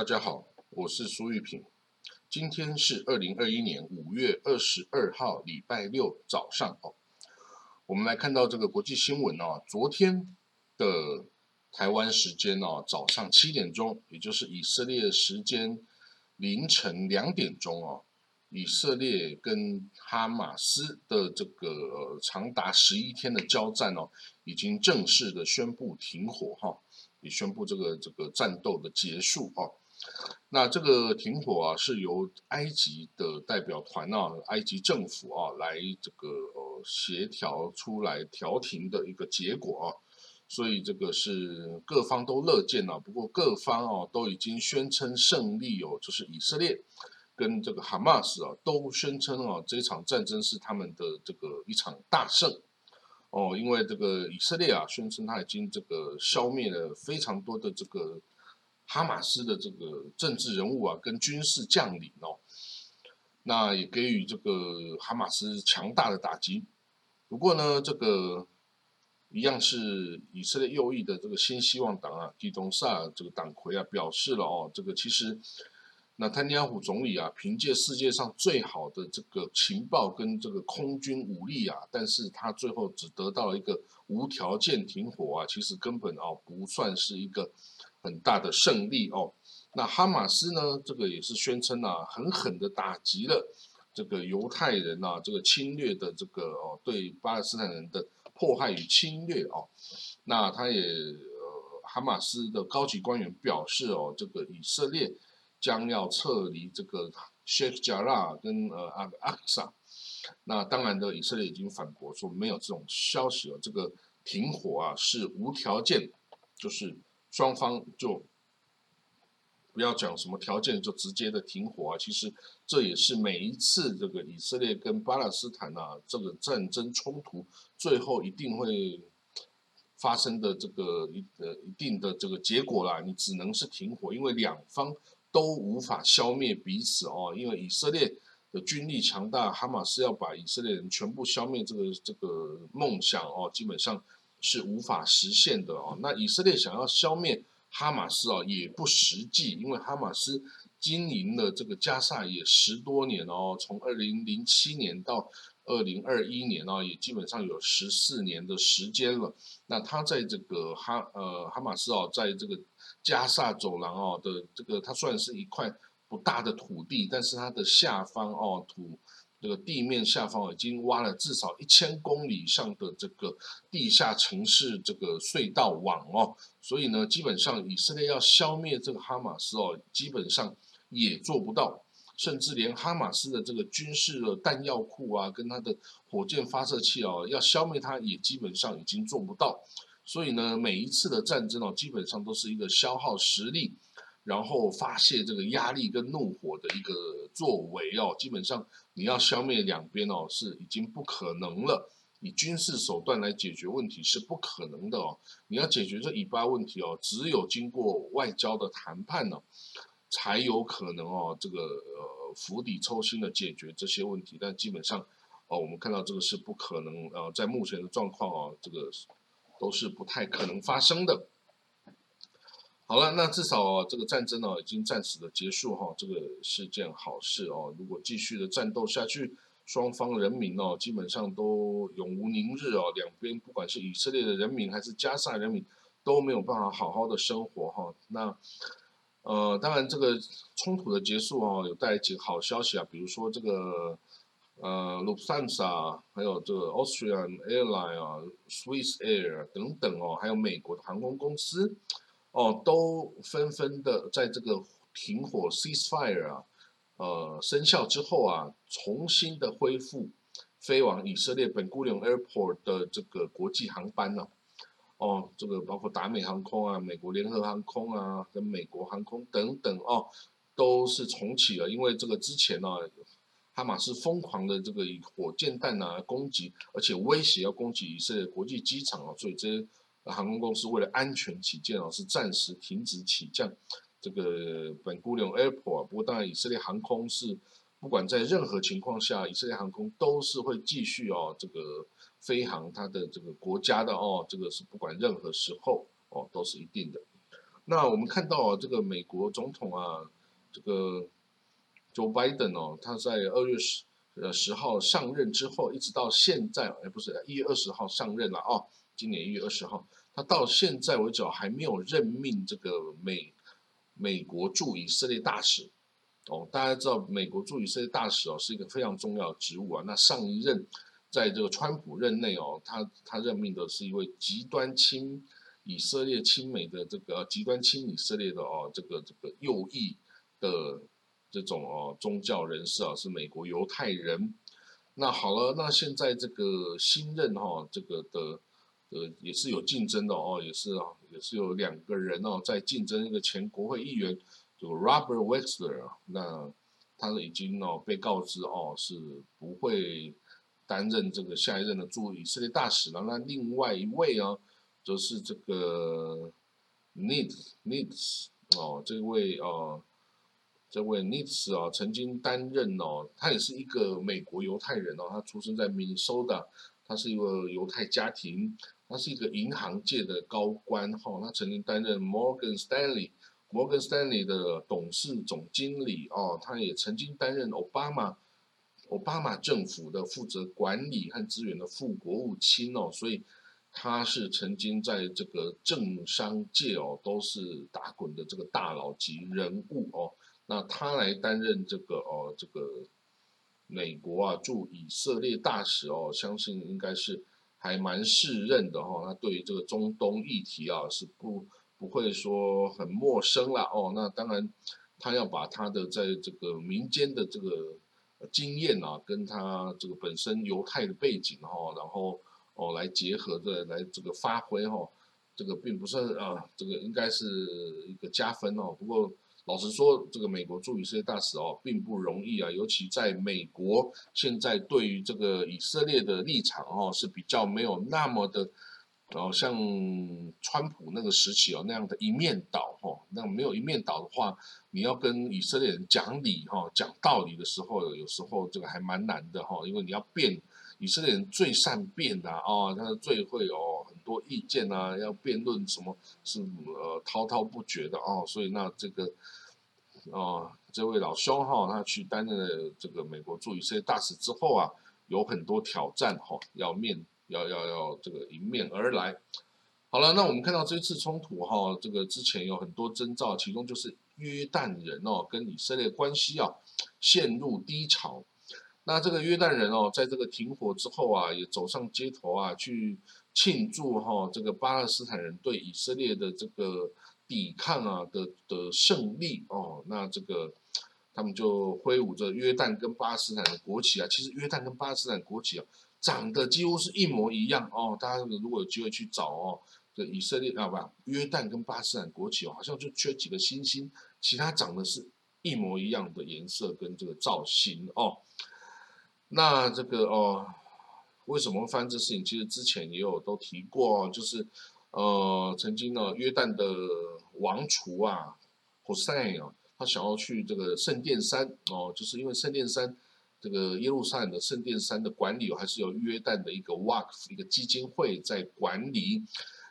大家好，我是苏玉平。今天是二零二一年五月二十二号，礼拜六早上哦。我们来看到这个国际新闻哦。昨天的台湾时间哦，早上七点钟，也就是以色列时间凌晨两点钟哦，以色列跟哈马斯的这个长达十一天的交战哦，已经正式的宣布停火哈，也宣布这个这个战斗的结束哦。那这个停火啊，是由埃及的代表团啊，埃及政府啊来这个呃协调出来调停的一个结果啊，所以这个是各方都乐见啊。不过各方啊都已经宣称胜利哦，就是以色列跟这个哈马斯啊都宣称啊这场战争是他们的这个一场大胜哦，因为这个以色列啊宣称他已经这个消灭了非常多的这个。哈马斯的这个政治人物啊，跟军事将领哦，那也给予这个哈马斯强大的打击。不过呢，这个一样是以色列右翼的这个新希望党啊，基东萨这个党魁啊，表示了哦，这个其实那坦尼亚胡总理啊，凭借世界上最好的这个情报跟这个空军武力啊，但是他最后只得到了一个无条件停火啊，其实根本哦不算是一个。很大的胜利哦，那哈马斯呢？这个也是宣称啊，狠狠的打击了这个犹太人啊，这个侵略的这个哦，对巴勒斯坦人的迫害与侵略哦。那他也呃，哈马斯的高级官员表示哦，这个以色列将要撤离这个 shakeshara 跟呃阿阿克萨。那当然的，以色列已经反驳说没有这种消息哦，这个停火啊是无条件，就是。双方就不要讲什么条件，就直接的停火啊！其实这也是每一次这个以色列跟巴勒斯坦啊这个战争冲突最后一定会发生的这个一呃一定的这个结果啦。你只能是停火，因为两方都无法消灭彼此哦。因为以色列的军力强大，哈马斯要把以色列人全部消灭，这个这个梦想哦，基本上。是无法实现的哦。那以色列想要消灭哈马斯哦，也不实际，因为哈马斯经营了这个加萨也十多年哦，从二零零七年到二零二一年哦，也基本上有十四年的时间了。那他在这个哈呃哈马斯哦，在这个加萨走廊哦的这个，它算是一块不大的土地，但是它的下方哦土。这个地面下方已经挖了至少一千公里以上的这个地下城市这个隧道网哦，所以呢，基本上以色列要消灭这个哈马斯哦，基本上也做不到，甚至连哈马斯的这个军事的弹药库啊，跟它的火箭发射器哦，要消灭它也基本上已经做不到。所以呢，每一次的战争哦，基本上都是一个消耗实力，然后发泄这个压力跟怒火的一个作为哦，基本上。你要消灭两边哦，是已经不可能了。以军事手段来解决问题是不可能的哦。你要解决这以巴问题哦，只有经过外交的谈判呢，才有可能哦，这个呃釜底抽薪的解决这些问题。但基本上哦，我们看到这个是不可能呃，在目前的状况哦，这个都是不太可能发生的。好了，那至少这个战争呢已经暂时的结束哈，这个是件好事哦。如果继续的战斗下去，双方人民哦基本上都永无宁日哦。两边不管是以色列的人民还是加沙人民都没有办法好好的生活哈。那呃，当然这个冲突的结束哦，有带来几个好消息啊，比如说这个呃，Lufthansa 还有这个 Austrian Airline 啊，Swiss Air 等等哦，还有美国的航空公司。哦，都纷纷的在这个停火 ceasefire 啊，呃生效之后啊，重新的恢复飞往以色列本古里 airport 的这个国际航班呢。哦，这个包括达美航空啊、美国联合航空啊、跟美国航空等等哦，都是重启了。因为这个之前呢，哈马斯疯狂的这个以火箭弹啊攻击，而且威胁要攻击以色列国际机场啊，所以这。航空公司为了安全起见哦，是暂时停止起降这个本古里 Airport。不过当然，以色列航空是不管在任何情况下，以色列航空都是会继续哦这个飞航它的这个国家的哦，这个是不管任何时候哦都是一定的。那我们看到啊，这个美国总统啊，这个 Joe Biden 哦，他在二月十呃十号上任之后，一直到现在，哎，不是一月二十号上任了哦，今年一月二十号，他到现在为止还没有任命这个美美国驻以色列大使。哦，大家知道美国驻以色列大使哦是一个非常重要的职务啊。那上一任在这个川普任内哦，他他任命的是一位极端亲以色列亲美的这个极端亲以色列的哦这个这个右翼的这种哦宗教人士啊，是美国犹太人。那好了，那现在这个新任哈这个的呃也是有竞争的哦，也是啊也是有两个人哦在竞争一个前国会议员。这个 Robert Wexler，啊那他已经哦被告知哦是不会担任这个下一任的驻以色列大使了。那另外一位啊，则是这个 Needs Needs 哦，这位哦，这位 Needs 啊，曾经担任哦，他也是一个美国犹太人哦，他出生在 Minnesota，他是一个犹太家庭，他是一个银行界的高官哈，他曾经担任 Morgan Stanley。摩根斯丹利的董事总经理哦，他也曾经担任奥巴马奥巴马政府的负责管理和资源的副国务卿哦，所以他是曾经在这个政商界哦都是打滚的这个大佬级人物哦。那他来担任这个哦这个美国啊驻以色列大使哦，相信应该是还蛮适任的哈。他对于这个中东议题啊是不。不会说很陌生了哦，那当然，他要把他的在这个民间的这个经验啊，跟他这个本身犹太的背景哈，然后哦来结合的来这个发挥哈，这个并不是啊，这个应该是一个加分哦。不过老实说，这个美国驻以色列大使哦并不容易啊，尤其在美国现在对于这个以色列的立场哦是比较没有那么的。哦，像川普那个时期哦那样的一面倒哈，那没有一面倒的话，你要跟以色列人讲理哈、讲道理的时候，有时候这个还蛮难的哈，因为你要辩，以色列人最善辩的哦，他最会哦很多意见啊，要辩论什么是呃滔滔不绝的哦，所以那这个哦这位老兄哈，他去担任了这个美国驻以色列大使之后啊，有很多挑战哈要面。要要要这个迎面而来，好了，那我们看到这次冲突哈，这个之前有很多征兆，其中就是约旦人哦跟以色列关系啊陷入低潮。那这个约旦人哦，在这个停火之后啊，也走上街头啊，去庆祝哈这个巴勒斯坦人对以色列的这个抵抗啊的的胜利哦。那这个他们就挥舞着约旦跟巴勒斯坦的国旗啊，其实约旦跟巴勒斯坦国旗啊。长得几乎是一模一样哦，大家如果有机会去找哦，这以色列啊不，约旦跟巴斯坦国旗哦，好像就缺几个星星，其他长得是一模一样的颜色跟这个造型哦。那这个哦，为什么会发生这事情？其实之前也有都提过哦，就是呃，曾经呢，约旦的王储啊，Hosein 啊，他想要去这个圣殿山哦，就是因为圣殿山。这个耶路撒冷的圣殿山的管理还是由约旦的一个 WAF 一个基金会在管理。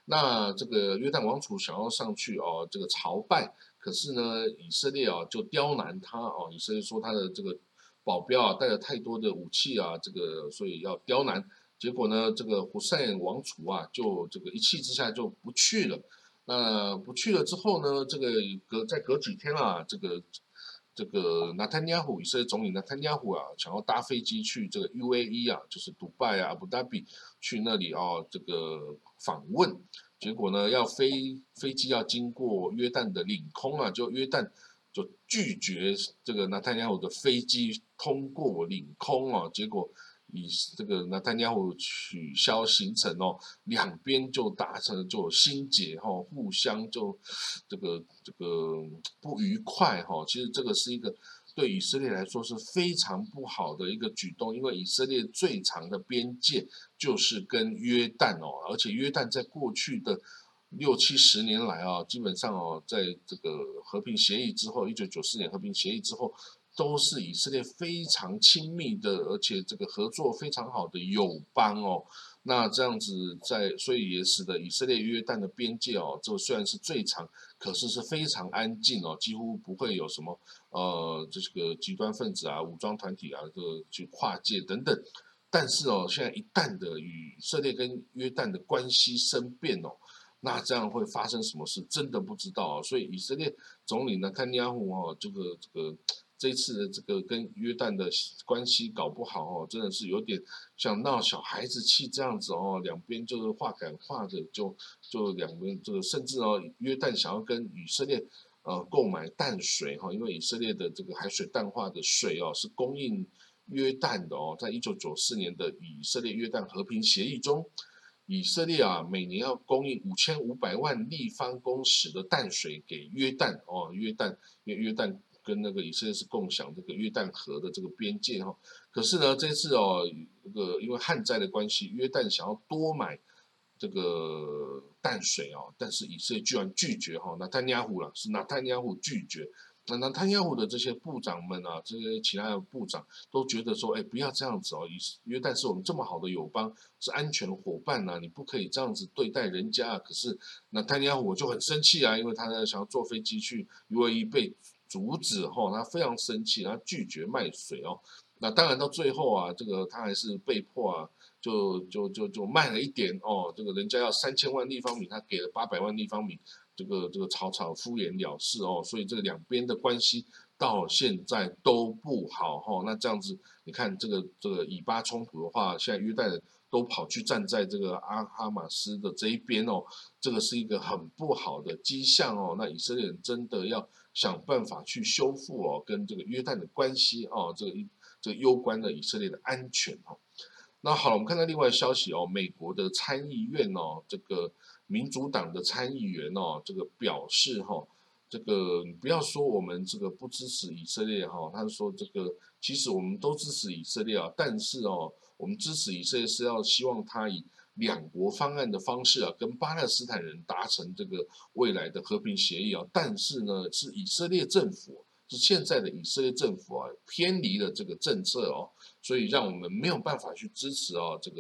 那这个约旦王储想要上去哦，这个朝拜，可是呢，以色列啊就刁难他哦，以色列说他的这个保镖啊带了太多的武器啊，这个所以要刁难。结果呢，这个胡塞王储啊就这个一气之下就不去了。那不去了之后呢，这个隔再隔几天啊，这个。这个纳坦尼亚胡以色列总理纳坦尼亚胡啊，想要搭飞机去这个 UAE 啊，就是迪拜啊、阿布达比去那里哦，这个访问。结果呢，要飞飞机要经过约旦的领空啊，就约旦就拒绝这个纳坦尼亚胡的飞机通过领空啊，结果。以这个那丹尼尔取消行程哦，两边就达成就心结哈，互相就这个这个不愉快哈。其实这个是一个对以色列来说是非常不好的一个举动，因为以色列最长的边界就是跟约旦哦，而且约旦在过去的六七十年来啊，基本上哦，在这个和平协议之后，一九九四年和平协议之后。都是以色列非常亲密的，而且这个合作非常好的友邦哦。那这样子在，所以也使得以色列约旦的边界哦，这虽然是最长，可是是非常安静哦，几乎不会有什么呃这个极端分子啊、武装团体啊这去跨界等等。但是哦，现在一旦的与以色列跟约旦的关系生变哦，那这样会发生什么事，真的不知道。所以以色列总理呢，看尼亚胡哦，这个这个。这次的这个跟约旦的关系搞不好哦，真的是有点像闹小孩子气这样子哦，两边就是话赶话的，就就两边这个甚至哦，约旦想要跟以色列呃购买淡水哈，因为以色列的这个海水淡化的水哦是供应约旦的哦，在一九九四年的以色列约旦和平协议中，以色列啊每年要供应五千五百万立方公尺的淡水给约旦哦，约旦约约旦。跟那个以色列是共享这个约旦河的这个边界哈，可是呢，这次哦，这个因为旱灾的关系，约旦想要多买这个淡水哦，但是以色列居然拒绝哈，纳坦尼亚胡了，是纳坦尼亚胡拒绝。那那坦尼亚胡的这些部长们啊，这些其他的部长都觉得说，哎，不要这样子哦，以约旦是我们这么好的友邦，是安全伙伴呐，你不可以这样子对待人家。可是那坦尼亚胡就很生气啊，因为他想要坐飞机去 UAE 被。阻止后，他非常生气，他拒绝卖水哦。那当然到最后啊，这个他还是被迫啊，就就就就卖了一点哦。这个人家要三千万立方米，他给了八百万立方米，这个这个草草敷衍了事哦。所以这个两边的关系到现在都不好哈。那这样子，你看这个这个以巴冲突的话，现在约旦人都跑去站在这个阿哈马斯的这一边哦，这个是一个很不好的迹象哦。那以色列人真的要。想办法去修复哦，跟这个约旦的关系哦，这个这个攸关的以色列的安全哦。那好了，我们看到另外消息哦，美国的参议院哦，这个民主党的参议员哦，这个表示哈，这个你不要说我们这个不支持以色列哈，他说这个其实我们都支持以色列啊，但是哦，我们支持以色列是要希望他以。两国方案的方式啊，跟巴勒斯坦人达成这个未来的和平协议啊，但是呢，是以色列政府，是现在的以色列政府啊，偏离了这个政策哦，所以让我们没有办法去支持哦，这个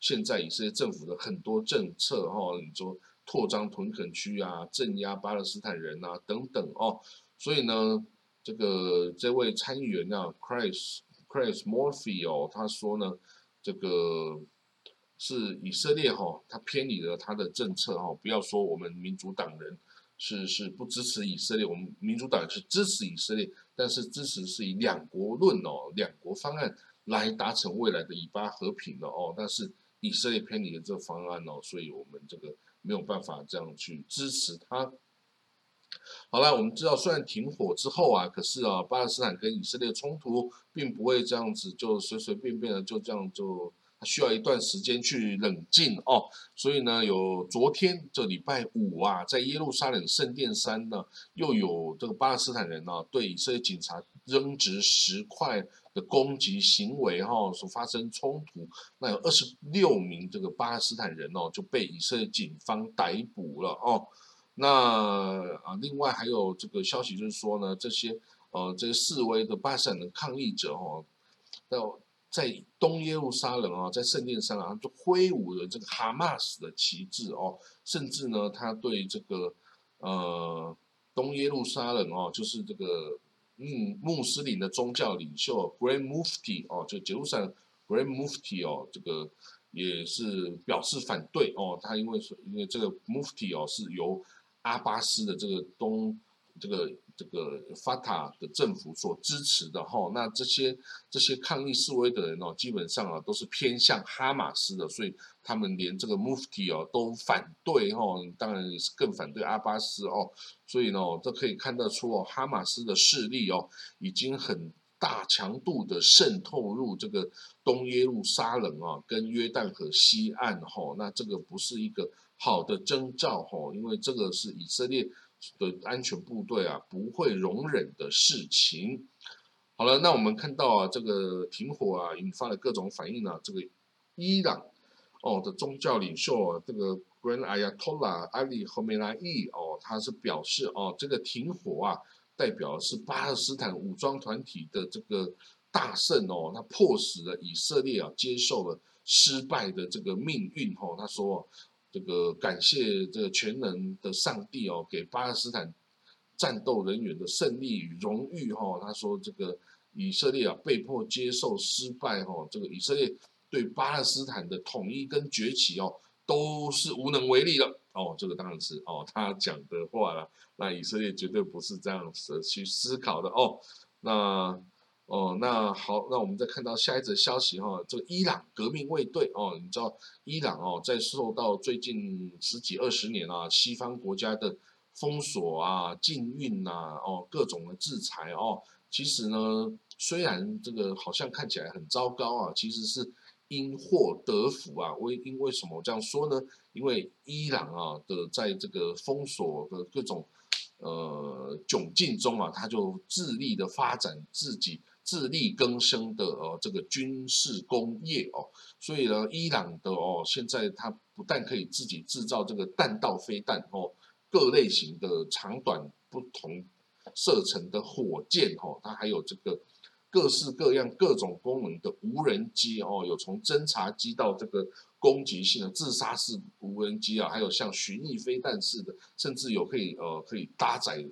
现在以色列政府的很多政策哈，你说扩张屯垦区啊，镇压巴勒斯坦人啊等等哦，所以呢，这个这位参议员啊，Chris Chris Murphy 哦，他说呢，这个。是以色列哈，他偏离了他的政策哈。不要说我们民主党人是是不支持以色列，我们民主党是支持以色列，但是支持是以两国论哦，两国方案来达成未来的以巴和平的哦。但是以色列偏离了这个方案哦，所以我们这个没有办法这样去支持他。好了，我们知道虽然停火之后啊，可是啊，巴勒斯坦跟以色列冲突并不会这样子就随随便便的就这样就。需要一段时间去冷静哦，所以呢，有昨天这礼拜五啊，在耶路撒冷圣殿山呢，又有这个巴勒斯坦人呢，对以色列警察扔掷石块的攻击行为哈，所发生冲突，那有二十六名这个巴勒斯坦人哦，就被以色列警方逮捕了哦。那啊，另外还有这个消息就是说呢，这些呃，这些示威的巴勒斯坦的抗议者哈，到。在东耶路撒冷啊，在圣殿上啊，就挥舞了这个哈马斯的旗帜哦，甚至呢，他对这个呃东耶路撒冷哦，就是这个嗯穆斯林的宗教领袖 Grand Mufti 哦，就杰路撒 Grand Mufti 哦，这个也是表示反对哦，他因为说因为这个 Mufti 哦是由阿巴斯的这个东这个。这个法塔的政府所支持的哈，那这些这些抗议示威的人哦，基本上啊都是偏向哈马斯的，所以他们连这个 Mufti 哦都反对哈，当然也是更反对阿巴斯哦，所以呢，这可以看得出哦，哈马斯的势力哦已经很大强度的渗透入这个东耶路撒冷啊，跟约旦河西岸哈，那这个不是一个好的征兆哈，因为这个是以色列。的安全部队啊，不会容忍的事情。好了，那我们看到啊，这个停火啊，引发了各种反应啊。这个伊朗哦的宗教领袖啊，这个 Grand Ayatollah Ali Khamenei 哦，他是表示哦，这个停火啊，代表是巴勒斯坦武装团体的这个大胜哦，他迫使了以色列啊接受了失败的这个命运哦。他说。这个感谢这个全能的上帝哦，给巴勒斯坦战斗人员的胜利与荣誉哈。他说这个以色列啊被迫接受失败哈，这个以色列对巴勒斯坦的统一跟崛起哦都是无能为力了哦。这个当然是哦他讲的话了，那以色列绝对不是这样子去思考的哦。那。哦，那好，那我们再看到下一则消息哈，这个伊朗革命卫队哦，你知道伊朗哦，在受到最近十几二十年啊，西方国家的封锁啊、禁运呐、哦各种的制裁哦，其实呢，虽然这个好像看起来很糟糕啊，其实是因祸得福啊。为因为什么这样说呢？因为伊朗啊的在这个封锁的各种呃窘境中啊，他就致力的发展自己。自力更生的哦，这个军事工业哦，所以呢，伊朗的哦，现在它不但可以自己制造这个弹道飞弹哦，各类型的长短不同射程的火箭哦，它还有这个各式各样各种功能的无人机哦，有从侦察机到这个攻击性的自杀式无人机啊，还有像巡弋飞弹式的，甚至有可以呃可以搭载。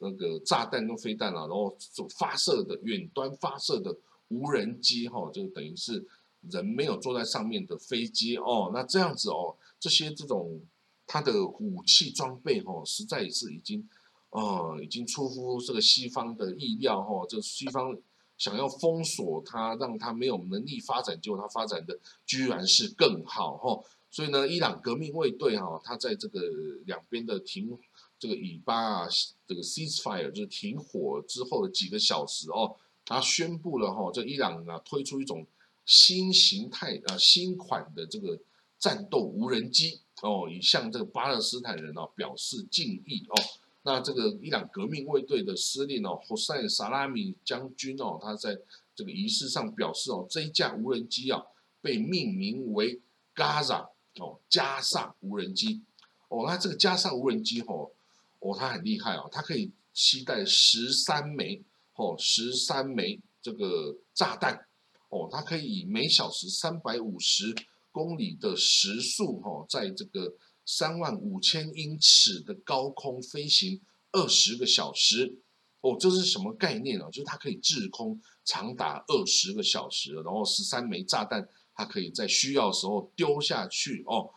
那个炸弹跟飞弹啊，然后发射的远端发射的无人机哈，就等于是人没有坐在上面的飞机哦。那这样子哦，这些这种它的武器装备哈，实在也是已经呃已经出乎这个西方的意料哈。这西方想要封锁它，让它没有能力发展，结果它发展的居然是更好哈。所以呢，伊朗革命卫队哈，它在这个两边的停。这个以巴啊，这个 ceasefire 就是停火之后的几个小时哦，他宣布了哈，这伊朗啊推出一种新形态啊新款的这个战斗无人机哦，以向这个巴勒斯坦人哦表示敬意哦。那这个伊朗革命卫队的司令哦，胡塞萨拉米将军哦，他在这个仪式上表示哦，这一架无人机啊被命名为 Gaza 哦，加萨无人机哦，那这个加萨无人机哦。哦，它很厉害哦，它可以携带十三枚哦，十三枚这个炸弹哦，它可以以每小时三百五十公里的时速哦，在这个三万五千英尺的高空飞行二十个小时哦，这是什么概念呢？就是它可以滞空长达二十个小时，然后十三枚炸弹它可以在需要时候丢下去哦，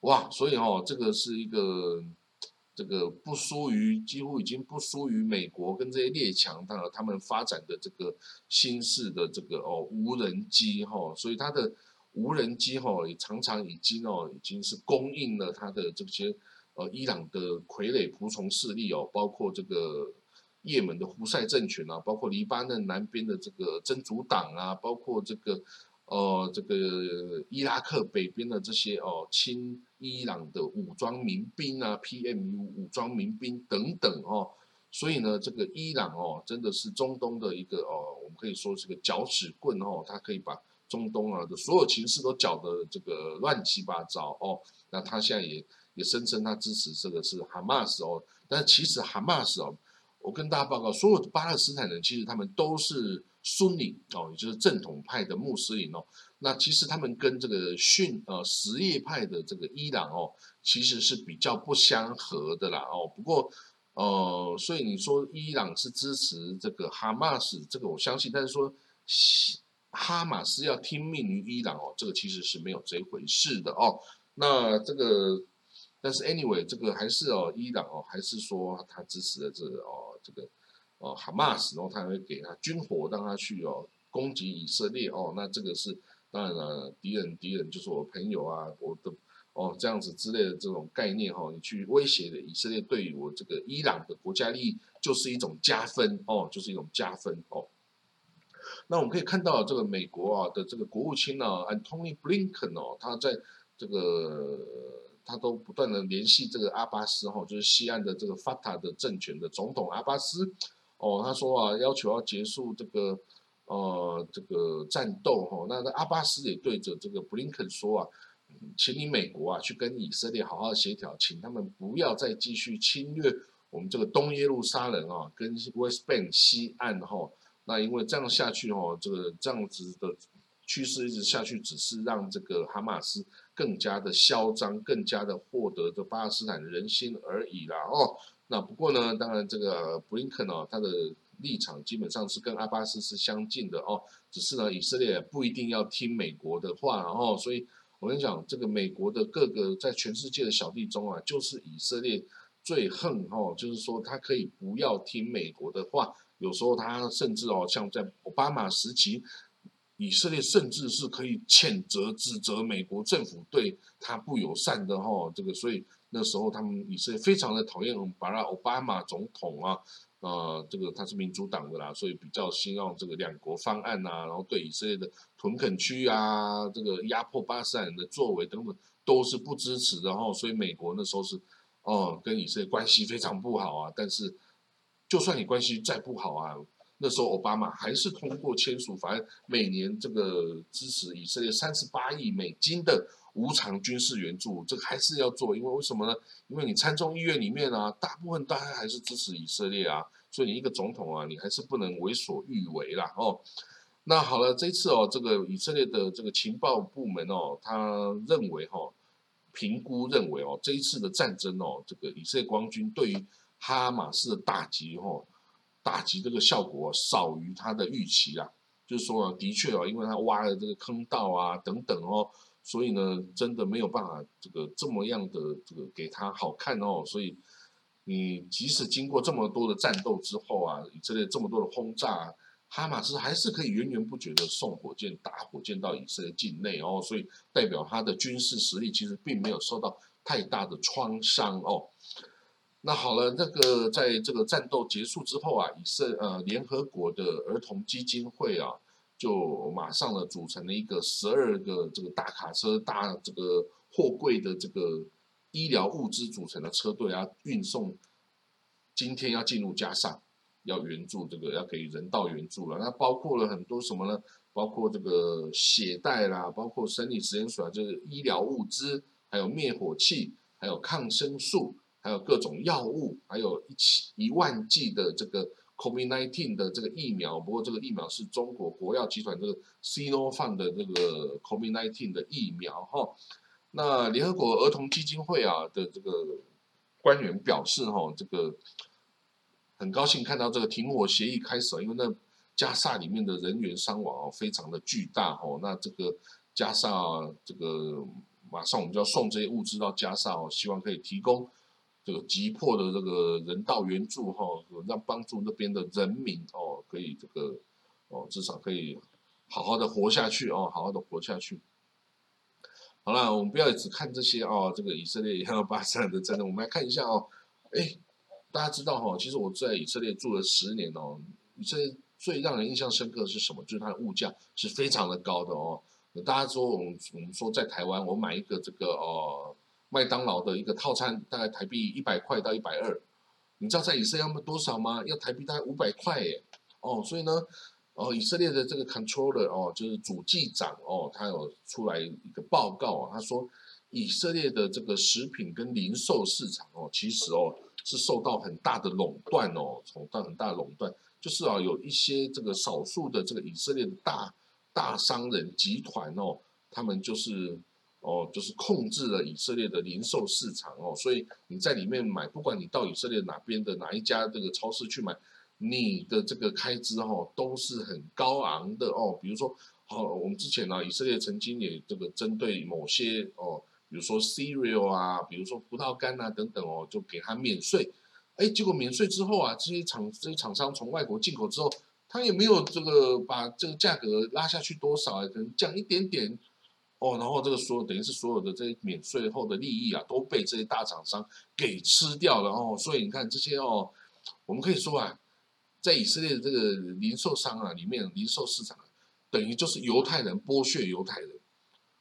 哇，所以哦，这个是一个。这个不输于，几乎已经不输于美国跟这些列强，当然他们发展的这个新式的这个哦无人机哈，所以它的无人机哈也常常已经哦已经是供应了它的这些呃伊朗的傀儡仆从势力哦，包括这个也门的胡塞政权啊，包括黎巴嫩南边的这个真主党啊，包括这个。呃，这个伊拉克北边的这些哦，亲伊朗的武装民兵啊，PMU 武装民兵等等哦，所以呢，这个伊朗哦，真的是中东的一个哦，我们可以说是个搅屎棍哦，它可以把中东啊的所有情势都搅得这个乱七八糟哦。那他现在也也声称他支持这个是哈马斯哦，但其实哈马斯哦，我跟大家报告，所有的巴勒斯坦人其实他们都是。孙尼哦，也就是正统派的穆斯林哦，那其实他们跟这个逊呃什叶派的这个伊朗哦，其实是比较不相合的啦哦。不过呃，所以你说伊朗是支持这个哈马斯，这个我相信，但是说哈马斯要听命于伊朗哦，这个其实是没有这回事的哦。那这个，但是 anyway，这个还是哦，伊朗哦，还是说他支持的这哦，这个。哦，哈马斯，然后他会给他军火，让他去哦攻击以色列哦。那这个是当然了，敌人敌人就是我朋友啊，我的哦这样子之类的这种概念哈，你去威胁的以色列对于我这个伊朗的国家利益就是一种加分哦，就是一种加分哦。那我们可以看到这个美国啊的这个国务卿呢，Antony Blinken 哦，他在这个他都不断的联系这个阿巴斯哈，就是西岸的这个 Fatah 的政权的总统阿巴斯。哦，他说啊，要求要结束这个呃这个战斗哈。那那阿巴斯也对着这个布林肯说啊，请你美国啊去跟以色列好好协调，请他们不要再继续侵略我们这个东耶路撒冷啊，跟 West Bank 西岸哈。那因为这样下去哈，这个这样子的趋势一直下去，只是让这个哈马斯更加的嚣张，更加的获得这巴勒斯坦人心而已啦哦。那不过呢，当然这个布林肯哦，他的立场基本上是跟阿巴斯是相近的哦，只是呢，以色列不一定要听美国的话，然后所以我跟你讲，这个美国的各个在全世界的小弟中啊，就是以色列最恨哦，就是说他可以不要听美国的话，有时候他甚至哦，像在奥巴马时期，以色列甚至是可以谴责指责美国政府对他不友善的哈，这个所以。那时候他们以色列非常的讨厌巴拉奥巴马总统啊，呃，这个他是民主党的啦，所以比较希望这个两国方案呐，然后对以色列的屯垦区啊，这个压迫巴勒斯坦人的作为等等都是不支持的哈，所以美国那时候是哦跟以色列关系非常不好啊，但是就算你关系再不好啊，那时候奥巴马还是通过签署法案，每年这个支持以色列三十八亿美金的。无偿军事援助，这个还是要做，因为为什么呢？因为你参众议院里面啊，大部分大家还是支持以色列啊，所以你一个总统啊，你还是不能为所欲为啦哦。那好了，这次哦，这个以色列的这个情报部门哦，他认为哈，评估认为哦，这一次的战争哦，这个以色列光军对于哈马斯的打击哈，打击这个效果少于他的预期啊，就是说的确啊，因为他挖了这个坑道啊等等哦。所以呢，真的没有办法这个这么样的这个给他好看哦。所以你即使经过这么多的战斗之后啊，以色列这么多的轰炸，哈马斯还是可以源源不绝的送火箭、打火箭到以色列境内哦。所以代表他的军事实力其实并没有受到太大的创伤哦。那好了，那个在这个战斗结束之后啊，以色呃联合国的儿童基金会啊。就马上呢，组成了一个十二个这个大卡车、大这个货柜的这个医疗物资组成的车队啊，运送今天要进入加沙，要援助这个要给人道援助了。那包括了很多什么呢？包括这个血袋啦，包括生理实验水啊，就是医疗物资，还有灭火器，还有抗生素，还有各种药物，还有一起一万剂的这个。COVID-19 的这个疫苗，不过这个疫苗是中国国药集团这个 Sinopharm 的这个 COVID-19 的疫苗哈。那联合国儿童基金会啊的这个官员表示哈，这个很高兴看到这个停火协议开始，因为那加沙里面的人员伤亡哦非常的巨大哦。那这个加沙这个马上我们就要送这些物资到加沙哦，希望可以提供。这个急迫的这个人道援助哈，让帮助那边的人民哦，可以这个哦，至少可以好好的活下去哦，好好的活下去。好了，我们不要只看这些哦，这个以色列也要巴塞的战争，我们来看一下哦。哎，大家知道哈，其实我在以色列住了十年哦，以色列最让人印象深刻的是什么？就是它的物价是非常的高的哦。大家说我们我们说在台湾，我买一个这个哦。麦当劳的一个套餐大概台币一百块到一百二，你知道在以色列要多少吗？要台币大概五百块耶！哦，所以呢，哦，以色列的这个 controller 哦，就是主计长哦，他有出来一个报告啊，他说以色列的这个食品跟零售市场哦，其实哦是受到很大的垄断哦，受到很大的垄断，就是啊有一些这个少数的这个以色列的大大商人集团哦，他们就是。哦，就是控制了以色列的零售市场哦，所以你在里面买，不管你到以色列哪边的哪一家这个超市去买，你的这个开支哈都是很高昂的哦。比如说，好，我们之前呢，以色列曾经也这个针对某些哦，比如说 cereal 啊，比如说葡萄干啊等等哦，就给他免税。哎，结果免税之后啊，这些厂这些厂商从外国进口之后，他也没有这个把这个价格拉下去多少，可能降一点点。哦，然后这个所有等于是所有的这些免税后的利益啊，都被这些大厂商给吃掉了哦。所以你看这些哦，我们可以说啊，在以色列的这个零售商啊里面，零售市场等于就是犹太人剥削犹太人，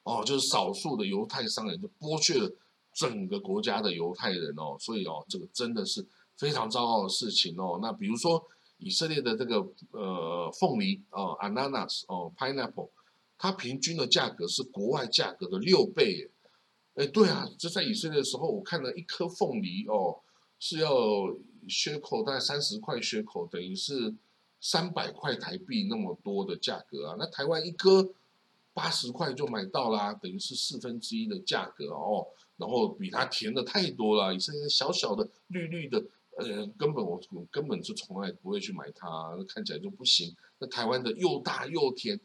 哦，就是少数的犹太商人就剥削了整个国家的犹太人哦。所以哦，这个真的是非常糟糕的事情哦。那比如说以色列的这个呃凤梨哦，ananas 哦，pineapple。它平均的价格是国外价格的六倍，哎，对啊，这在以色列的时候，我看了一颗凤梨哦，是要缺口大概三十块缺口，等于是三百块台币那么多的价格啊。那台湾一颗八十块就买到啦，等于是四分之一的价格哦，然后比它甜的太多了，以色列小小的绿绿的，呃，根本我根本就从来不会去买它，那看起来就不行。那台湾的又大又甜，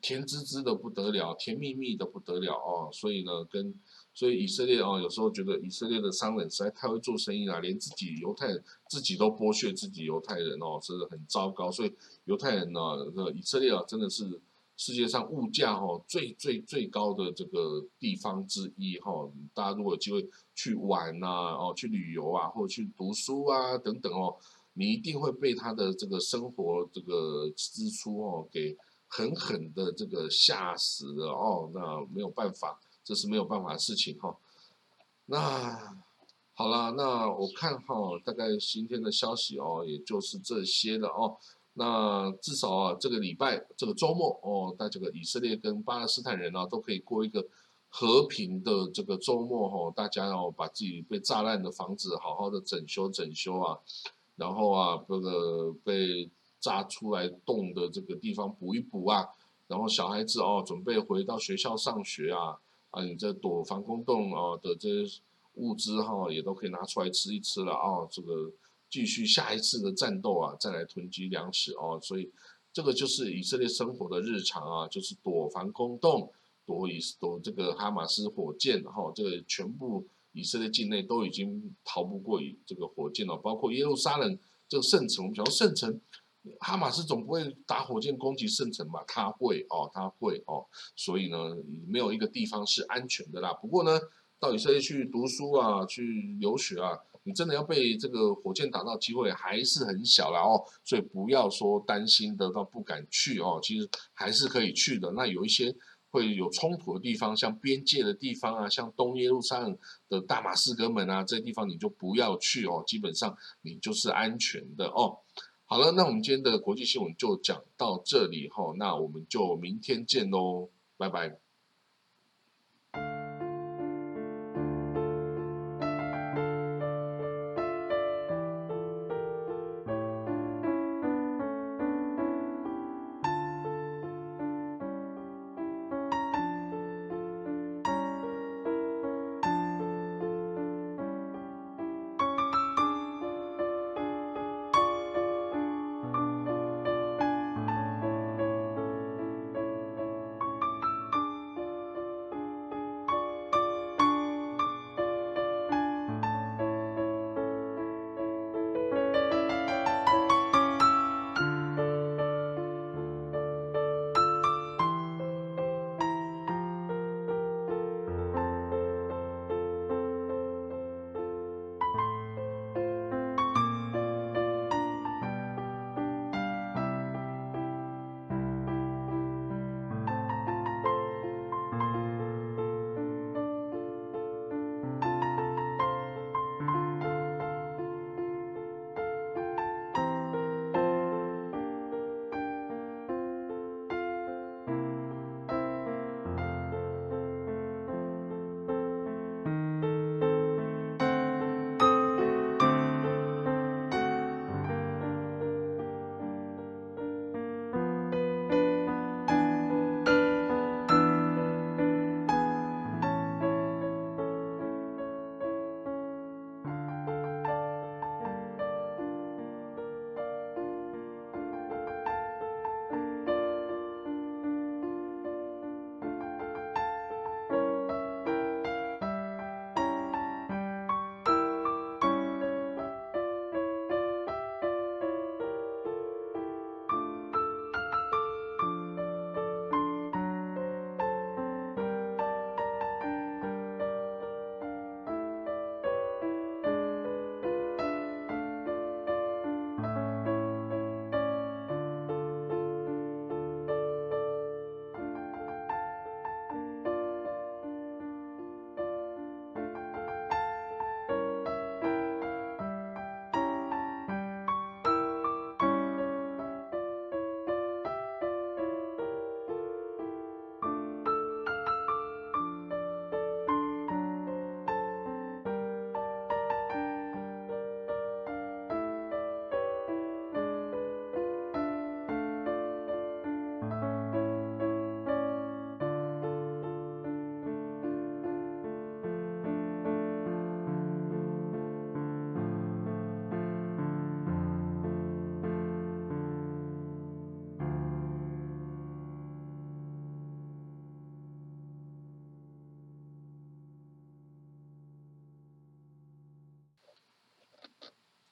甜滋滋的不得了，甜蜜蜜的不得了哦，所以呢，跟所以以色列哦，有时候觉得以色列的商人实在太会做生意了，连自己犹太人自己都剥削自己犹太人哦，真的很糟糕。所以犹太人呢，这以色列啊，真的是世界上物价哈最最最高的这个地方之一哈。大家如果有机会去玩呐，哦，去旅游啊，或者去读书啊等等哦。你一定会被他的这个生活这个支出哦给狠狠的这个吓死了哦，那没有办法，这是没有办法的事情哈。那好了，那我看哈，大概今天的消息哦，也就是这些了哦。那至少啊，这个礼拜这个周末哦，在这个以色列跟巴勒斯坦人呢都可以过一个和平的这个周末哈。大家要把自己被炸烂的房子好好的整修整修啊。然后啊，这个被炸出来洞的这个地方补一补啊，然后小孩子哦，准备回到学校上学啊，啊，你这躲防空洞啊的这些物资哈，也都可以拿出来吃一吃了啊，这个继续下一次的战斗啊，再来囤积粮食哦，所以这个就是以色列生活的日常啊，就是躲防空洞，躲以躲这个哈马斯火箭哈，这个全部。以色列境内都已经逃不过以这个火箭了，包括耶路撒冷这个圣城。我们讲圣城，哈马斯总不会打火箭攻击圣城吧？他会哦，他会哦。所以呢，没有一个地方是安全的啦。不过呢，到以色列去读书啊，去留学啊，你真的要被这个火箭打到机会还是很小啦哦。所以不要说担心得到不敢去哦，其实还是可以去的。那有一些。会有冲突的地方，像边界的地方啊，像东耶路撒冷的大马士革门啊，这些地方你就不要去哦，基本上你就是安全的哦。好了，那我们今天的国际新闻就讲到这里哈，那我们就明天见喽，拜拜。